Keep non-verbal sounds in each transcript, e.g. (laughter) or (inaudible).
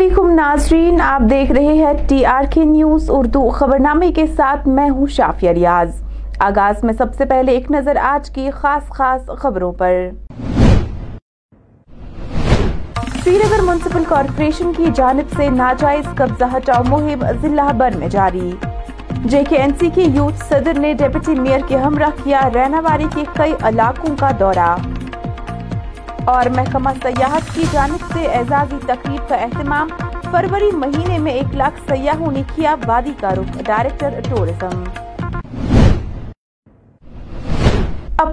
علیکم ناظرین، آپ دیکھ رہے ہیں T R K news Urdu خبرنامے کے ساتھ، میں ہوں شافیہ ریاض۔ آغاز میں سب سے پہلے ایک نظر آج کی خاص خاص خبروں پر۔ سری نگر منسپل کارپوریشن کی جانب سے ناجائز قبضہ ہٹاؤ مہم ضلع بر میں جاری۔ جے کے این سی کی یوتھ صدر نے ڈیپٹی میئر کے ہمراہ کیا ریناواری کے کئی علاقوں کا دورہ۔ اور محکمہ سیاحت کی جانب سے اعزازی تقریب کا اہتمام فروری مہینے میں ایک لاکھ سیاحوں نے کیا وادی کا رخ، ڈائریکٹر ٹورزم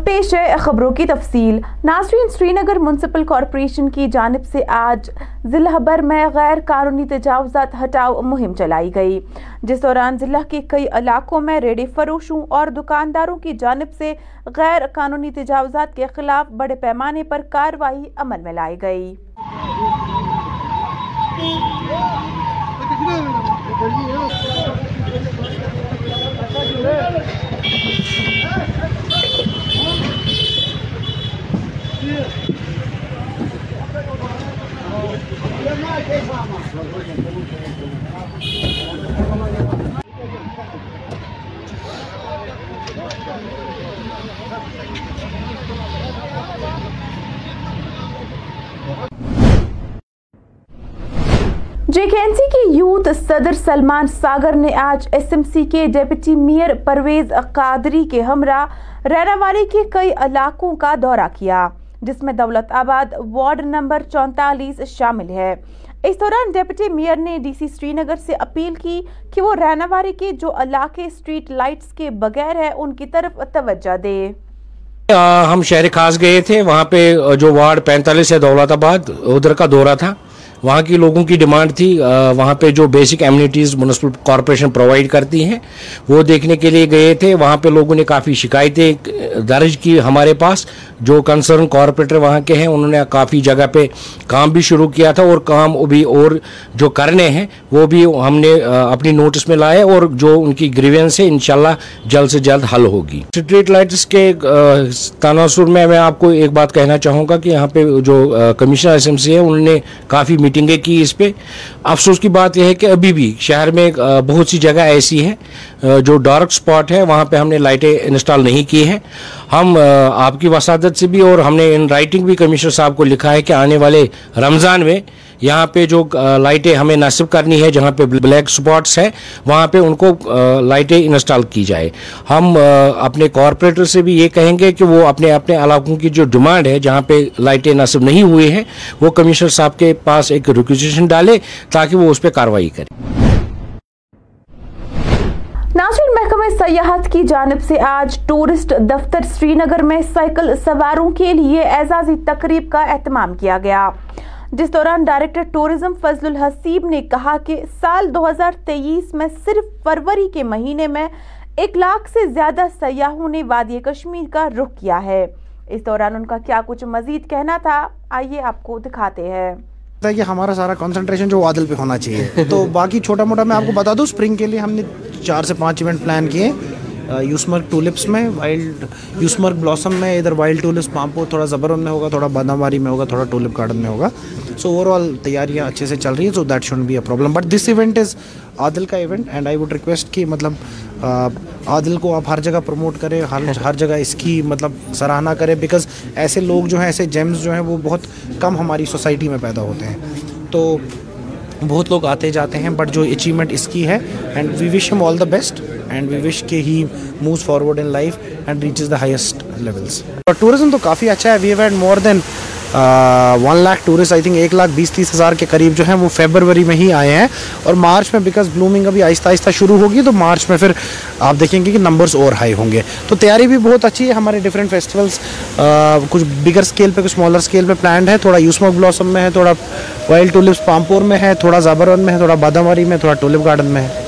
پیش ہے خبروں کی تفصیل۔ ناظرین سری نگر منسپل کارپوریشن کی جانب سے آج ضلع بھر میں غیر قانونی تجاوزات ہٹاؤ مہم چلائی گئی۔ جس دوران ضلع کے کئی علاقوں میں ریڈی فروشوں اور دکانداروں کی جانب سے غیر قانونی تجاوزات کے خلاف بڑے پیمانے پر کاروائی عمل میں لائی گئی جے کے این سی کے یوتھ صدر سلمان ساگر نے آج ایس ایم سی کے ڈیپٹی میئر پرویز قادری کے ہمراہ ریراواری کے کئی علاقوں کا دورہ کیا، جس میں دولت آباد وارڈ نمبر چونتالیس شامل ہے۔ اس دوران ڈیپٹی میئر نے ڈی سی سری نگر سے اپیل کی کہ وہ ریناواری کے جو علاقے اسٹریٹ لائٹس کے بغیر ہے ان کی طرف توجہ دے۔ ہم شہر خاص گئے تھے، وہاں پہ جو وارڈ پینتالیس ہے دولت آباد، ادھر کا دورہ تھا۔ وہاں کی لوگوں کی ڈیمانڈ تھی وہاں پہ جو basic amenities municipal corporation provide کرتی ہیں، وہ دیکھنے کے لیے گئے تھے۔ وہاں پہ لوگوں نے کافی شکایتیں درج کی ہمارے پاس۔ جو کنسرن کارپوریٹر وہاں کے ہیں، انہوں نے کافی جگہ پہ کام بھی شروع کیا تھا اور کام بھی اور جو کرنے ہیں، وہ بھی ہم نے اپنی نوٹس میں لائے اور جو ان کی گریوینس ہے، انشاءاللہ جلد سے جلد حل ہوگی۔ اسٹریٹ لائٹس کے تناظر میں میں آپ کو ایک بات کہنا چاہوں گا کہ یہاں پہ جو کمشنر ایس ایم سی ہے انہوں نے کافی میٹنگ میٹنگیں کی اس پہ افسوس کی بات یہ ہے کہ ابھی بھی شہر میں بہت سی جگہ ایسی ہے جو ڈارک سپاٹ ہے، وہاں پہ ہم نے لائٹیں انسٹال نہیں کی ہیں۔ ہم آپ کی وسادت سے بھی اور ہم نے ان رائٹنگ بھی کمشنر صاحب کو لکھا ہے کہ آنے والے رمضان میں یہاں پہ جو لائٹیں ہمیں نصب کرنی ہے، جہاں پہ بلیک سپاٹس ہے وہاں پہ ان کو لائٹیں انسٹال کی جائے ہم اپنے کارپوریٹر سے بھی یہ کہیں گے کہ وہ اپنے اپنے علاقوں کی جو ڈیمانڈ ہے، جہاں پہ لائٹیں نصب نہیں ہوئی ہیں، وہ کمشنر صاحب کے پاس ایک ریکوزیشن ڈالے تاکہ وہ اس پہ کاروائی کرے۔ ناظرین، محکمہ سیاحت کی جانب سے آج ٹورسٹ دفتر سری نگر میں سائیکل سواروں کے لیے اعزازی تقریب کا اہتمام کیا گیا۔ جس دوران ڈائریکٹر ٹورزم فضل الحسیب نے کہا کہ سال دو ہزار تیئیس میں صرف فروری کے مہینے میں ایک لاکھ سے زیادہ سیاحوں نے وادی کشمیر کا رخ کیا ہے۔ اس دوران ان کا کیا کچھ مزید کہنا تھا، آئیے آپ کو دکھاتے ہیں۔ کہ ہمارا سارا کنسنٹریشن جو عادل پہ ہونا چاہیے۔ تو باقی چھوٹا موٹا میں آپ کو بتا دوں اسپرنگ کے لیے ہم نے چار سے پانچ ایونٹ پلان کیے۔ یوسمرگ ٹولپس میں، وائلڈ یوسمرگ بلاسم میں، ادھر وائلڈ ٹولپس پامپو تھوڑا زبرون میں ہوگا، تھوڑا بادامواری میں ہوگا، تھوڑا ٹولپ گارڈن میں ہوگا۔ سو اوور آل تیاریاں اچھے سے چل رہی ہیں so that should be a problem but this event is Adil کا event and I would request کہ مطلب عادل کو آپ ہر جگہ پروموٹ کریں، ہر (laughs) ہر جگہ اس کی مطلب سراہنا کریں بیکاز ایسے لوگ جو ہیں، ایسے جیمز جو ہیں، وہ بہت کم ہماری سوسائٹی میں پیدا ہوتے ہیں۔ تو بہت لوگ آتے جاتے ہیں بٹ جو اچیومنٹ اس کی ہے اینڈ وی وش ہم آل the best and we wish کہ he moves forward in life and reaches the highest levels tourism تو کافی اچھا ہے we have had more than one lakh tourist I think ایک لاکھ بیس تیس ہزار کے قریب جو ہیں وہ فیبروری میں ہی آئے ہیں اور مارچ میں بیکاز بلومنگ ابھی آہستہ آہستہ شروع ہوگی تو مارچ میں پھر آپ دیکھیں گے کہ نمبرس اور ہائی ہوں گے۔ تو تیاری بھی بہت اچھی ہے، ہمارے ڈفرینٹ فیسٹیولس کچھ بگر اسکیل پہ، کچھ اسمالر اسکیل پہ پلانڈ ہے۔ تھوڑا یوسمک بلاسم میں ہے، تھوڑا وائلڈ ٹولپس پامپور میں ہے، تھوڑا زابرون میں ہے، تھوڑا بادامواری میں، تھوڑا ٹولپ گارڈن میں ہے۔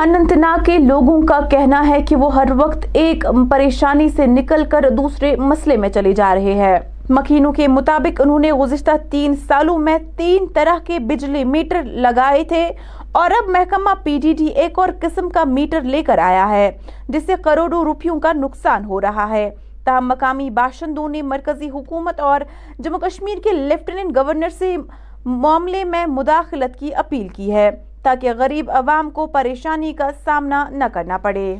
اننت ناگ کے لوگوں کا کہنا ہے کہ وہ ہر وقت ایک پریشانی سے نکل کر دوسرے مسئلے میں چلے جا رہے ہیں۔ مکینوں کے مطابق انہوں نے گزشتہ تین سالوں میں تین طرح کے بجلی میٹر لگائے تھے اور اب محکمہ پی ڈی ڈی ایک اور قسم کا میٹر لے کر آیا ہے، جس سے کروڑوں روپیوں کا نقصان ہو رہا ہے۔ تاہم مقامی باشندوں نے مرکزی حکومت اور جموں کشمیر کے لیفٹیننٹ گورنر سے معاملے میں مداخلت کی اپیل کی ہے۔ تاکہ غریب عوام کو پریشانی کا سامنا نہ کرنا پڑے۔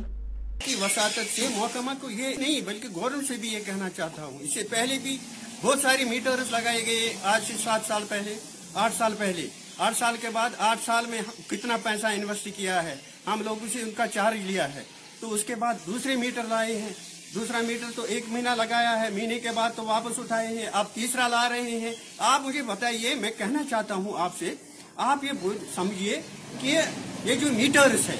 کی وساطت سے محکمہ کو یہ نہیں، بلکہ گورنمنٹ سے بھی یہ کہنا چاہتا ہوں۔ اس سے پہلے بھی بہت ساری میٹرز لگائے گئے۔ آج سے سات سال پہلے، آٹھ سال پہلے۔ آٹھ سال کے بعد آٹھ سال میں کتنا پیسہ انویسٹ کیا ہے، ہم لوگوں سے ان کا چارج لیا ہے۔ تو اس کے بعد دوسرے میٹر لائے ہیں۔ دوسرا میٹر تو ایک مہینہ لگایا ہے، مہینے کے بعد تو واپس اٹھائے ہیں۔ آپ تیسرا لا رہے ہیں۔ آپ مجھے بتائیے، میں کہنا چاہتا ہوں آپ سے آپ یہ سمجھیے کہ یہ جو میٹرز ہے،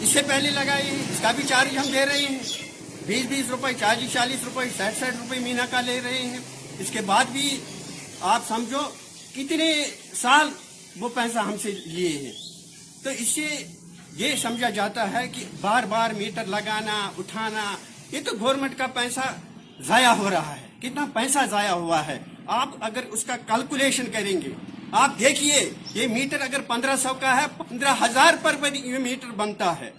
اس سے پہلے لگائے اس کا بھی چارج ہم دے رہے ہیں۔ بیس بیس روپے چالیس چالیس روپے، ساٹھ ساٹھ روپے مہینہ کا لے رہے ہیں۔ اس کے بعد بھی آپ سمجھو کتنے سال وہ پیسہ ہم سے لیے ہیں۔ تو اس سے یہ سمجھا جاتا ہے کہ بار بار میٹر لگانا، اٹھانا، یہ تو گورنمنٹ کا پیسہ ضائع ہو رہا ہے۔ کتنا پیسہ ضائع ہوا ہے؟ آپ اگر اس کا کیلکولیشن کریں گے آپ دیکھیے، یہ میٹر اگر پندرہ سو کا ہے، پندرہ ہزار پر یہ میٹر بنتا ہے۔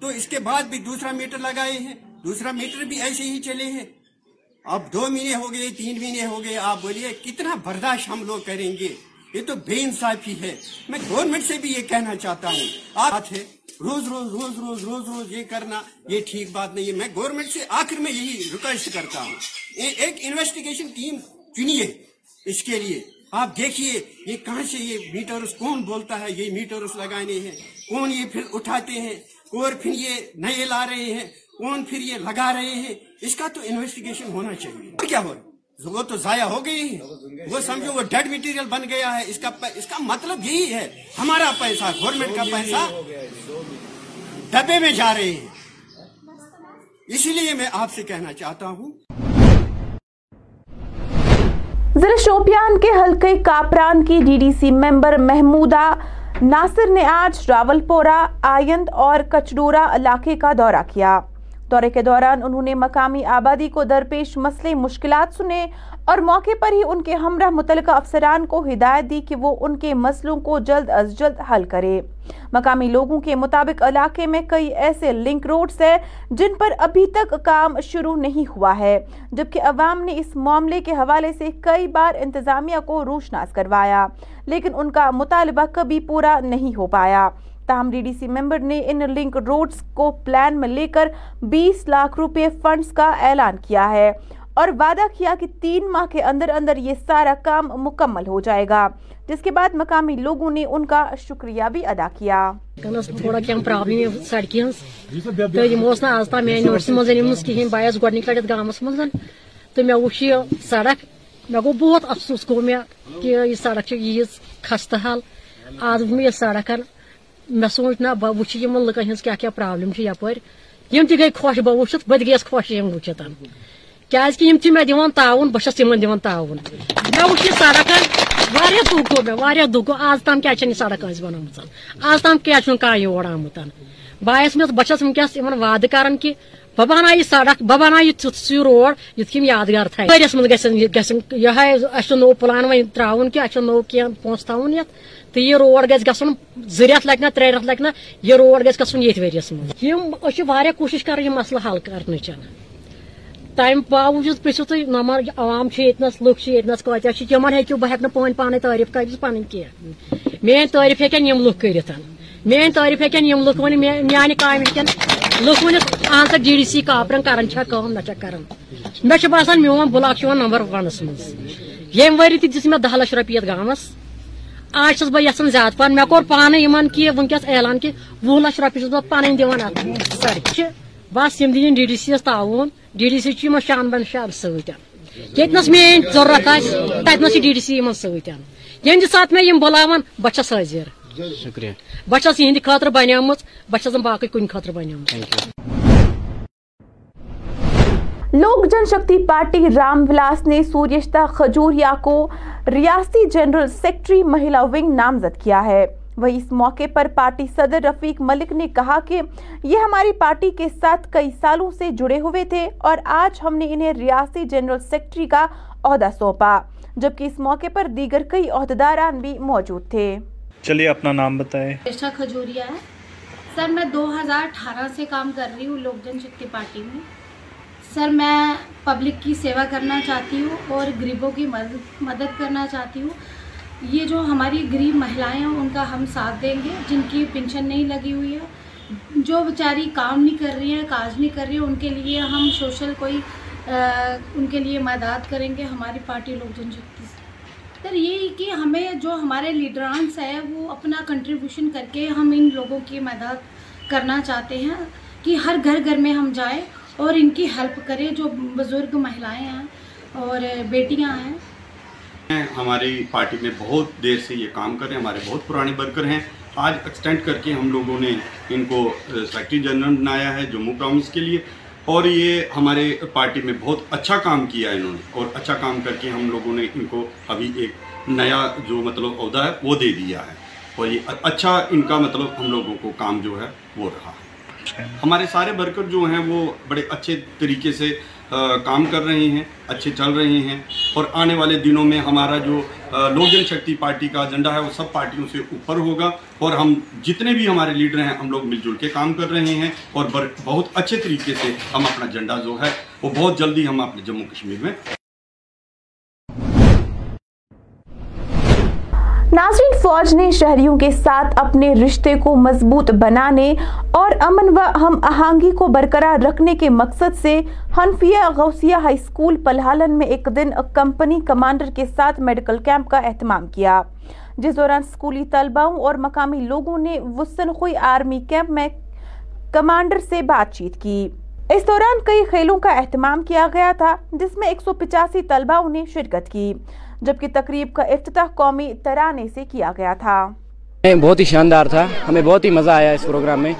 تو اس کے بعد بھی دوسرا میٹر لگائے ہیں۔ دوسرا میٹر بھی ایسے ہی چلے ہیں۔ اب دو مہینے ہو گئے، تین مہینے ہو گئے۔ آپ بولیے، کتنا برداشت ہم لوگ کریں گے؟ یہ تو بے انصافی ہے۔ میں گورنمنٹ سے بھی یہ کہنا چاہتا ہوں۔ آپ ہے، روز روز روز روز روز روز یہ کرنا، یہ ٹھیک بات نہیں ہے۔ میں گورنمنٹ سے آخر میں یہی ریکویسٹ کرتا ہوں۔ ایک انویسٹیگیشن ٹیم چنیے اس کے لیے۔ آپ دیکھیے یہ کہاں سے یہ میٹرس کون بولتا ہے؟ یہ میٹرس لگانے ہیں۔ کون یہ پھر اٹھاتے ہیں؟ اور پھر یہ نئے لا رہے ہیں؟ کون پھر یہ لگا رہے ہیں؟ اس کا تو انویسٹیگیشن ہونا چاہیے۔ کیا ہو وہ تو ضائع ہو گئی وہ سمجھو وہ ڈیڈ میٹیریل بن گیا ہے۔ اس کا اس کا مطلب یہی ہے۔ ہمارا پیسہ گورنمنٹ کا پیسہ ڈبے میں جا رہے ہیں۔ اسی لیے میں آپ سے کہنا چاہتا ہوں۔ ضلع شوپیان کے حلقے کاپران کی D D C member Mahmooda Nasir نے آج راول پورا آئند اور کچڈورا علاقے کا دورہ کیا۔ دورے کے دوران انہوں نے مقامی آبادی کو درپیش مسئلے، مشکلات سنے اور موقع پر ہی ان کے ہمراہ متعلقہ افسران کو ہدایت دی کہ وہ ان کے مسئلوں کو جلد از جلد حل کرے۔ مقامی لوگوں کے مطابق علاقے میں کئی ایسے لنک روڈز ہیں جن پر ابھی تک کام شروع نہیں ہوا ہے، جبکہ عوام نے اس معاملے کے حوالے سے کئی بار انتظامیہ کو روشناس کروایا، لیکن ان کا مطالبہ کبھی پورا نہیں ہو پایا۔ تاہم ڈی ڈی سی ممبر نے ان لنک روڈز کو پلان میں لے کر بیس لاکھ روپے فنڈز کا اعلان کیا ہے اور وعدہ کیا کہ تین ماہ کے اندر اندر یہ سارا کام مکمل ہو جائے گا، جس کے بعد مقامی لوگوں نے ان کا شکریہ بھی ادا کیا۔ تھوڑا کم پرابلم سڑکہ ہز تو یہ آج تام میانہ نوٹس مز کہین بہت گۄڈنِک لٹہِ گامس مز تو مے وچھ یہ سڑک مے گو بہت افسوس گو مے کہ یہ سڑک ییز خستہ حال۔ آج وچھ یہ سڑکن مے سوچ نا، بہ وچھ یمن لکن ہز کیا کیا پرابلم چھ یپر یم تہ گئی خوش بہ وچھت بہ گیس خوش یم وچھت کیازِ کہ یِم چھِ مےٚ دِوان تعاون، بہٕ چھَس یمن دِوان تعاون۔ مےٚ وٕچھ یہِ سڑکن واریاہ دُکھ گوٚو مےٚ، واریاہ دُکھ گوٚو۔ آز تام کیٛاہ چھنہٕ یہِ سڑک ٲسۍ بَنٲومٕژ آز تام کیٛاہ چھُنہٕ کانٛہہ یور آمُت۔ بہٕ آیَس مےٚ بہٕ چھَس وٕنکیٚس یِمن وعدٕ کران کہِ بہٕ بناوٕ یہِ سڑک بہٕ بناوٕ یہِ تیُتھ سُہ روڈ یُتھ کہِ یِم یادگار تھاوِ ؤریس منٛز گژھن گژھن یِہے اَسہِ چھُ نوٚو پلان وۄنۍ تراوُن کہِ اَسہِ چھُ نوٚو کینٛہہ پونٛسہٕ تھاوُن تو یہ روڈ گھس گھن زٕ رٮ۪تھ لگہِ نا ترٛےٚ رٮ۪تھ یہ روڈ گھس گژھُن ییٚتھۍ ؤریس منٛز یِم أسۍ چھِ واریاہ کوٗشِش کران یہِ مسلہٕ حل کرنٕچ تمہِ باوجوٗد پرٛژھِو تُہۍ نمبر عوام چھِ ییٚتنس لُکھ چھِ ییٚتنس کۭتیاہ چھِ تِمن ہیٚکِو بہٕ ہٮ۪کہٕ نہٕ پٲنۍ پانے تعریف کٔرِتھ پنٕنۍ کینٛہہ میٲنۍ تعریف ہیٚکن یِم لُکھ کٔرِتھ تعریف ہیٚکن یِم لُکھ ؤنِتھ میانہِ کامہِ ہیٚکن لُکھ ؤنِتھ اہن سا ڈی ڈی سی کاپرن کران چھا کٲم نہ چھا کران مےٚ چھُ باسان میون بلاک چھُ یِوان نمبر ونس منٛز ییٚمہِ ؤری تہِ دِژ مےٚ دہ لچھ رۄپیہِ گامس۔ آج چھس بہٕ یژھان زیادٕ پہن مےٚ کوٚر پانے یِمن کہِ وٕنکیٚس اعلان کہِ وُہ لچھ رۄپیہِ چھُس بہٕ پنٕنۍ دِوان اتھ سڑکہِ بس یِم دِنۍ ڈی ڈی سی یس تعاوُن ڈی ڈی سی چھُ یِمن شان بن شان سۭتۍ ییٚتنس میٲنۍ ضروٗرت آسہِ تتنس چھِ ڈی ڈی سی یِمن سۭتۍ ییٚمہِ تہِ ساتہٕ مےٚ یِم بہٕ چھس حٲضر شُکریہ بہٕ چھس یِہنٛدِ خٲطرٕ بنیمٕژ بہٕ چھس باقٕے کُنہِ خٲطرٕ بنیمٕژ لوک جن شکتی پارٹی رام ولاس نے سوریشتا کھجوریا کو ریاستی جنرل سیکٹری مہیلا ونگ نامزد کیا ہے وہی اس موقع پر پارٹی صدر رفیق ملک نے کہا کہ یہ ہماری پارٹی کے ساتھ کئی سالوں سے جڑے ہوئے تھے اور آج ہم نے انہیں ریاستی جنرل سیکٹری کا عہدہ سونپا جبکہ اس موقع پر دیگر کئی عہدیداران بھی موجود تھے چلیے اپنا نام بتائیں۔ ریشا کھجوریا ہے۔ سر، میں دو ہزار اٹھارہ سے کام کر رہی ہوں لوک جن شکتی پارٹی میں۔ سر، میں پبلک کی سیوا کرنا چاہتی ہوں اور غریبوں کی مدد مدد کرنا چاہتی ہوں۔ یہ جو ہماری غریب مہیلائیں ہیں، ان کا ہم ساتھ دیں گے۔ جن کی پنشن نہیں لگی ہوئی ہے، جو بیچاری کام نہیں کر رہی ہیں، کاج نہیں کر رہی ہیں، ان کے لیے ہم سوشل کوئی ان کے لیے مدد کریں گے۔ ہماری پارٹی لوک جن شکتی بہتر یہ کہ ہمیں جو ہمارے لیڈرانس ہے وہ اپنا کنٹریبیوشن کر کے ہم ان لوگوں کی مدد کرنا چاہتے ہیں کہ ہر گھر گھر میں ہم جائیں اور ان کی ہیلپ کریں جو بزرگ مہیلائیں ہیں اور بیٹیاں ہیں۔ ہماری پارٹی میں بہت دیر سے یہ کام کر رہے ہیں، ہمارے بہت پرانے ورکر ہیں۔ آج ایکسٹینڈ کر کے ہم لوگوں نے ان کو سیکٹری جنرل بنایا ہے جموں پروونس کے لیے۔ اور یہ ہمارے پارٹی میں بہت اچھا کام کیا انہوں نے اور اچھا کام کر کے ہم لوگوں نے ان کو ابھی ایک نیا جو مطلب عہدہ ہے وہ دے دیا ہے۔ اور یہ اچھا ان کا مطلب ہم لوگوں کو کام جو ہے وہ رہا۔ ہے ہمارے سارے ورکر جو ہیں وہ بڑے اچھے طریقے سے کام کر رہے ہیں، اچھے چل رہے ہیں اور آنے والے دنوں میں ہمارا جو لوک جن شکتی پارٹی کا ایجنڈا ہے، وہ سب پارٹیوں سے اوپر ہوگا اور ہم جتنے بھی ہمارے لیڈر ہیں، ہم لوگ مل جل کے کام کر رہے ہیں اور بہت اچھے طریقے سے ہم اپنا ایجنڈا جو ہے، وہ بہت جلدی ہم اپنے جموں کشمیر میں ناظرین، فوج نے شہریوں کے ساتھ اپنے رشتے کو مضبوط بنانے اور امن و ہم آہنگی کو برقرار رکھنے کے مقصد سے حنفیہ غوثیہ ہائی اسکول پلحالن میں ایک دن کمپنی کمانڈر کے ساتھ میڈیکل کیمپ کا اہتمام کیا۔ جس دوران اسکولی طلباؤں اور مقامی لوگوں نے وسن خوئی آرمی کیمپ میں کمانڈر سے بات چیت کی۔ اس دوران کئی کھیلوں کا اہتمام کیا گیا تھا، جس میں ایک سو پچاسی طلباؤں نے شرکت کی۔ جبکہ تقریب کا افتتاح قومی ترانے سے کیا گیا تھا۔ بہت ہی شاندار تھا۔ ہمیں بہت ہی مزہ آیا اس پروگرام میں۔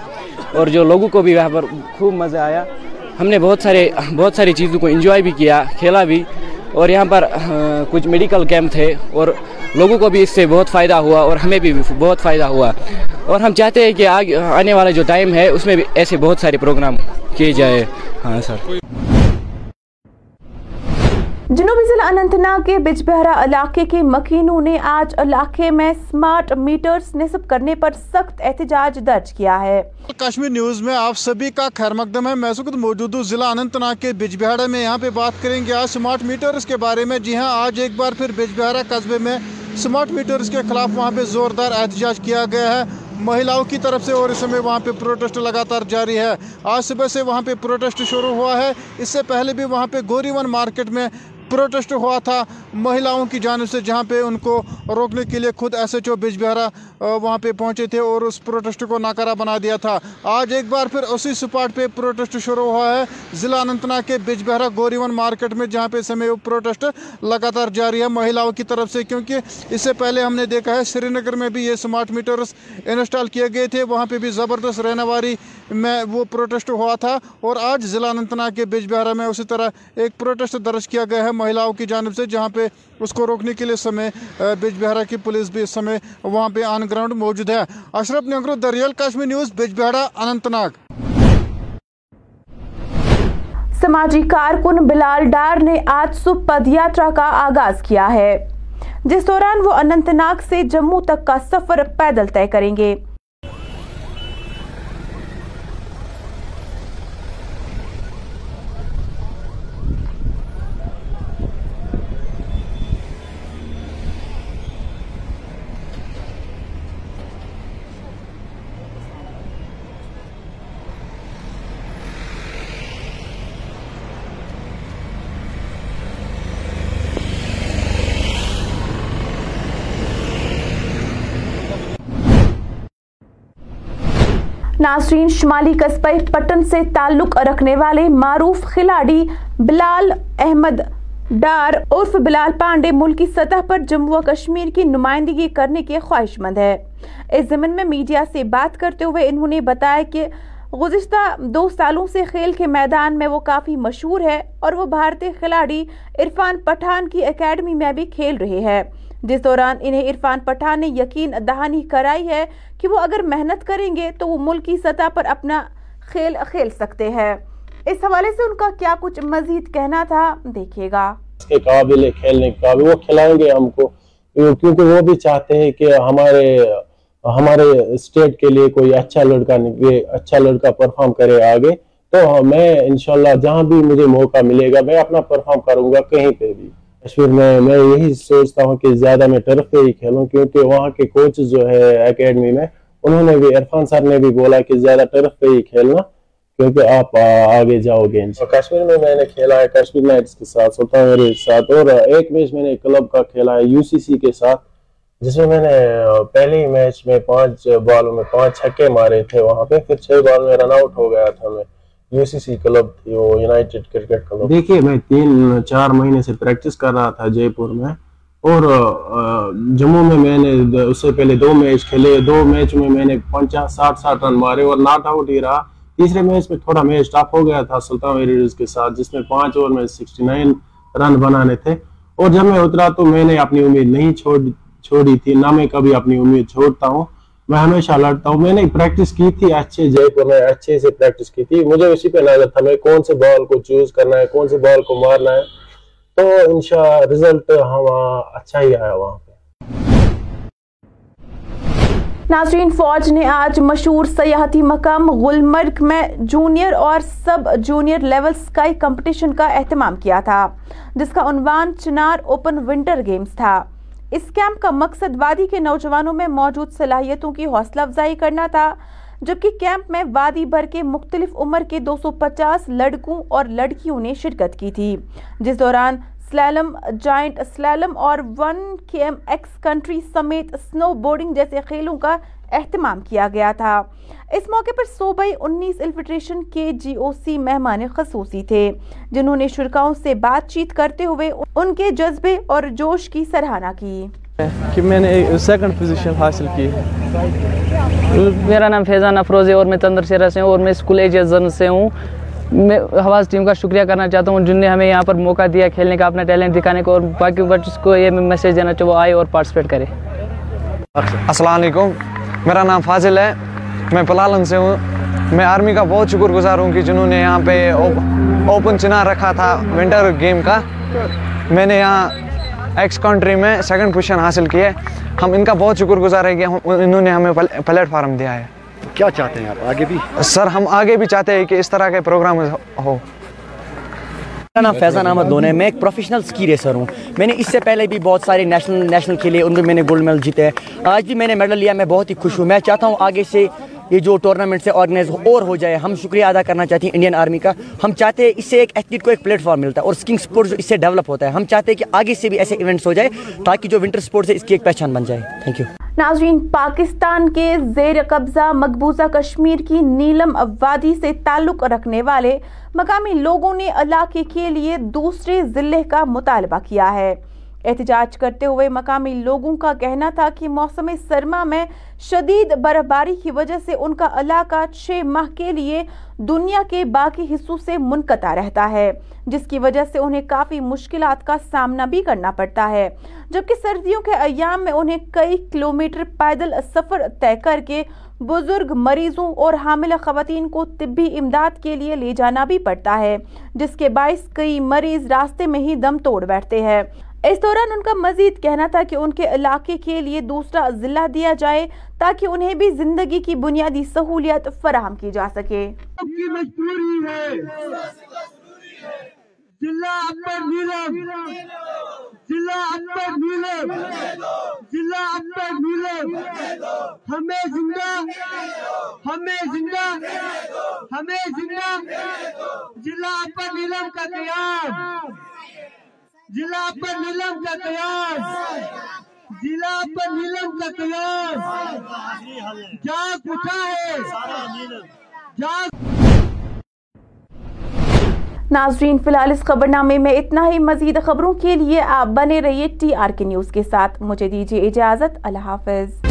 اور جو لوگوں کو بھی وہاں پر خوب مزہ آیا، ہم نے بہت سارے، بہت ساری چیزوں کو انجوائے بھی کیا، کھیلا بھی۔ اور یہاں پر کچھ میڈیکل کیمپ تھے۔ اور لوگوں کو بھی اس سے بہت فائدہ ہوا اور ہمیں بھی بہت فائدہ ہوا۔ اور ہم چاہتے ہیں کہ آگے، آنے والا جو ٹائم ہے، اس میں بھی ایسے بہت سارے پروگرام کیے جائے ہاں سر۔ جنوبی ضلع انتنا کے بج بہرا علاقے کے مکینوں نے آج علاقے میں سمارٹ میٹرز نصب کرنے پر سخت احتجاج درج کیا ہے۔ کشمیر نیوز میں آپ سبھی کا خیر مقدم ہے۔ میں سکت موجود ہوں ضلع انتنا کے بج میں۔ یہاں پہ بات کریں گے آج سمارٹ میٹرز کے بارے میں۔ جی ہاں آج ایک بار پھر بج بہرا قصبے میں سمارٹ میٹرز کے خلاف وہاں پہ زوردار احتجاج کیا گیا ہے۔ مہیلاؤں کی طرف سے اور اس سمے وہاں پہ پروٹیسٹ لگاتار جاری ہے۔ آج صبح سے وہاں پہ پروٹیسٹ شروع ہوا ہے۔ اس سے پہلے بھی وہاں پہ گوریون مارکیٹ میں پروٹیسٹ ہوا تھا مہیلاؤں کی جانب سے، جہاں پہ ان کو روکنے کے لیے خود ایس ایچ او بیج بہارا وہاں پہ پہنچے تھے اور اس پروٹیسٹ کو ناکارہ بنا دیا تھا۔ آج ایک بار پھر اسی سپاٹ پہ پروٹیسٹ شروع ہوا ہے۔ ضلع انتنا کے بیج بہرا گوریون مارکیٹ میں، جہاں پہ سمے پروٹیسٹ لگاتار جاری ہے مہیلاؤں کی طرف سے، کیونکہ اس سے پہلے ہم نے دیکھا ہے، سری نگر میں بھی یہ سمارٹ میٹرز انسٹال کیے گئے تھے۔ وہاں پہ بھی زبردست رہنواری میں وہ پروٹیسٹ ہوا تھا اور آج ضلع انتنا کے بیج بہارا میں اسی طرح ایک پروٹیسٹ درج کیا گیا ہے مہیلاؤں کی جانب سے، جہاں پہ اس کو روکنے کے لیے اس سمے بیج بہارا کی پولیس بھی اس سمے وہاں پہ آن گراؤنڈ موجود ہے۔ اشرف نگرو دریال Kashmir news, Bijbehara, Anantnag. سماجی کارکن بلال ڈار نے آج صبح پد یاترا کا آغاز کیا ہے۔ جس دوران وہ انتناگ سے جموں تک کا سفر پیدل طے کریں گے۔ ناظرین، شمالی قصبہ پٹن سے تعلق رکھنے والے معروف کھلاڑی بلال احمد ڈار عرف بلال پانڈے ملکی سطح پر جموں و کشمیر کی نمائندگی کرنے کے خواہش مند ہے اس ضمن میں میڈیا سے بات کرتے ہوئے انہوں نے بتایا کہ گزشتہ دو سالوں سے کھیل کے میدان میں وہ کافی مشہور ہے اور وہ بھارتی کھلاڑی عرفان پٹھان کی اکیڈمی میں بھی کھیل رہے ہیں۔ جس دوران انہیں عرفان پٹھان نے یقین دہانی کرائی ہے کہ وہ اگر محنت کریں گے تو وہ ملک کی سطح پر اپنا کھیل کھیل سکتے ہیں۔ اس حوالے سے ان کا کیا کچھ مزید کہنا تھا دیکھے گا۔ اس کے قابل ہے کھیلنے کے قابل وہ کھلائیں گے ہم کو، کیونکہ وہ بھی چاہتے ہیں کہ ہمارے ہمارے اسٹیٹ کے لیے کوئی اچھا لڑکا اچھا لڑکا پرفارم کرے آگے۔ تو میں انشاءاللہ جہاں بھی مجھے موقع ملے گا، میں اپنا پرفارم کروں گا کہیں پہ بھی۔ کشمیر میں میں یہی سوچتا ہوں کہ زیادہ میں ٹرف پہ ہی کھیلوں، کیونکہ وہاں کے کوچ جو ہے اکیڈمی میں، انہوں نے بھی، عرفان سر نے بھی بولا کہ زیادہ ٹرف پہ ہی کھیلنا، کیونکہ آپ آگے جاؤ گے کشمیر میں میں نے کھیلا ہے، کشمیر نائٹس کے ساتھ، سلطان میرے ساتھ، اور ایک میچ میں نے کلب کا کھیلا ہے یو سی سی کے ساتھ، جس میں میں نے پہلے میچ میں پانچ بالوں میں پانچ چھکے مارے تھے وہاں پہ، پھر چھ بال میں رن آؤٹ ہو گیا تھا میں۔ یو سی سی کلب تھی، وہ یونائٹڈ کرکٹ کلب دیکھیے، میں تین، چار مہینے سے پریکٹس کر رہا تھا جے پور میں۔ اور جموں میں میں نے اس سے پہلے دو میچ کھیلے۔ دو میچ میں میں نے پنچاس، ساٹھ ساٹھ رن مارے اور ناٹ آؤٹ ہی رہا۔ تیسرے میچ میں تھوڑا میچ ٹاپ ہو گیا تھا سلطان ویریڈز کے ساتھ، جس میں پانچ اوور میں سکسٹی نائن رن بنانے تھے۔ اور جب میں اترا تو میں نے اپنی امید نہیں چھوڑی تھی، نہ میں کبھی اپنی امید چھوڑتا ہوں۔ میں ہمیشہ لڑتا ہوں۔ میں نے پریکٹس کی تھی اچھے جے پور میں اچھے سے پریکٹس کی تھی۔ مجھے اسی پہ نظر تھا، میں کون سے بال کو چوز کرنا ہے، کون سے بال کو مارنا ہے۔ تو انشاء رزلٹ ہم ہاں اچھا ہی آیا وہاں ناظرین، فوج نے آج مشہور سیاحتی مقام گلمرگ میں جونیئر اور سب جونیئر لیول سکائی کمپٹیشن کا اہتمام کیا تھا، جس کا عنوان چنار اوپن ونٹر گیمز تھا۔ اس کیمپ کا مقصد وادی کے نوجوانوں میں موجود صلاحیتوں کی حوصلہ افزائی کرنا تھا، جبکہ کیمپ میں وادی بھر کے مختلف عمر کے دو سو پچاس لڑکوں اور لڑکیوں نے شرکت کی تھی۔ جس دوران سلیلم جائنٹ سلیلم اور ون کے ایم ایکس کنٹری سمیت سنو بورڈنگ جیسے کھیلوں کا اہتمام کیا گیا تھا۔ اس موقع پر صوبائی انیس الفٹریشن کے جی او سی مہمان خصوصی تھے جنہوں نے شرکاؤں سے بات چیت کرتے ہوئے ان کے جذبے اور جوش کی سرحانہ کی۔ کہ میں نے سیکنڈ پوزیشن حاصل کی۔ میرا نام فیضان افروز ہے اور میں تندر سیرہ سے ہوں اور میں اسکول ایجزن سے ہوں۔ میں حواز ٹیم کا شکریہ کرنا چاہتا ہوں جن نے ہمیں یہاں پر موقع دیا کھیلنے کا اپنا ٹیلنٹ دکھانے کو اور باقی بچوں کو یہ میسیج دینا چاہوں وہ آئے اور پارٹیسپیٹ کرے۔ السلام علیکم۔ میرا نام فاضل ہے میں پلالن سے ہوں۔ میں آرمی کا بہت شکر گزار ہوں کہ جنہوں نے یہاں پہ اوپن چنار رکھا تھا ونٹر گیم کا۔ میں نے یہاں ایکس کنٹری میں سیکنڈ پوزیشن حاصل کی ہے۔ ہم ان کا بہت شکر گزار ہے کہ انہوں نے ہمیں پلیٹ فارم دیا ہے۔ کیا چاہتے ہیں آپ؟ آگے بھی؟ سر ہم آگے بھی چاہتے ہیں کہ اس طرح کے پروگرام ہو۔ میرا نام فیضان احمد دون ہے میں ایک پروفیشنل سکی ریسر ہوں۔ میں نے اس سے پہلے بھی بہت سارے نیشنل نیشنل کھیلے، ان میں میں نے گولڈ میڈل جیتے۔ ہیں آج بھی میں نے میڈل لیا، میں بہت ہی خوش ہوں۔ میں چاہتا ہوں آگے سے یہ جو ٹورنامنٹ سے آرگنائز اور ہو جائے، ہم شکریہ ادا کرنا چاہتے ہیں انڈین آرمی کا۔ ہم چاہتے ہیں اس سے ایک ایتھلیٹ کو ایک پلیٹ فارم ملتا ہے اور اسکنگ سپورٹ اس سے ڈیولپ ہوتا ہے۔ ہم چاہتے ہیں کہ آگے سے بھی ایسے ایونٹس ہو جائے تاکہ جو ونٹر سپورٹس ہے اس کی ایک پہچان بن جائے۔ تھینک یو ناظرین، پاکستان کے زیر قبضہ مقبوضہ کشمیر کی نیلم وادی سے تعلق رکھنے والے مقامی لوگوں نے علاقے کے لیے دوسرے ضلع کا مطالبہ کیا ہے۔ احتجاج کرتے ہوئے مقامی لوگوں کا کہنا تھا کہ موسم سرما میں شدید برفباری کی وجہ سے ان کا علاقہ چھ ماہ کے لیے دنیا کے باقی حصوں سے منقطع رہتا ہے، جس کی وجہ سے انہیں کافی مشکلات کا سامنا بھی کرنا پڑتا ہے۔ جبکہ سردیوں کے ایام میں انہیں کئی کلومیٹر پیدل سفر طے کر کے بزرگ مریضوں اور حامل خواتین کو طبی امداد کے لیے لے جانا بھی پڑتا ہے، جس کے باعث کئی مریض راستے میں ہی دم توڑ بیٹھتے ہیں۔ اس دوران ان کا مزید کہنا تھا کہ ان کے علاقے کے لیے دوسرا ضلع دیا جائے تاکہ انہیں بھی زندگی کی بنیادی سہولیت فراہم کی جا سکے۔ ہمیں زندہ۔ ہمیں زندہ۔ ہمیں زندہ۔ ضلع اپر نیلم کا قیام۔ ضلع پر نیلم کا قیاس، ضلع پر نیلم کا قیاس۔ کیا اٹھا ہے۔ ناظرین، فی الحال اس خبر نامے میں اتنا ہی۔ مزید خبروں کے لیے آپ بنے رہیے ٹی آر کے نیوز کے ساتھ۔ مجھے دیجیے اجازت۔ اللہ حافظ۔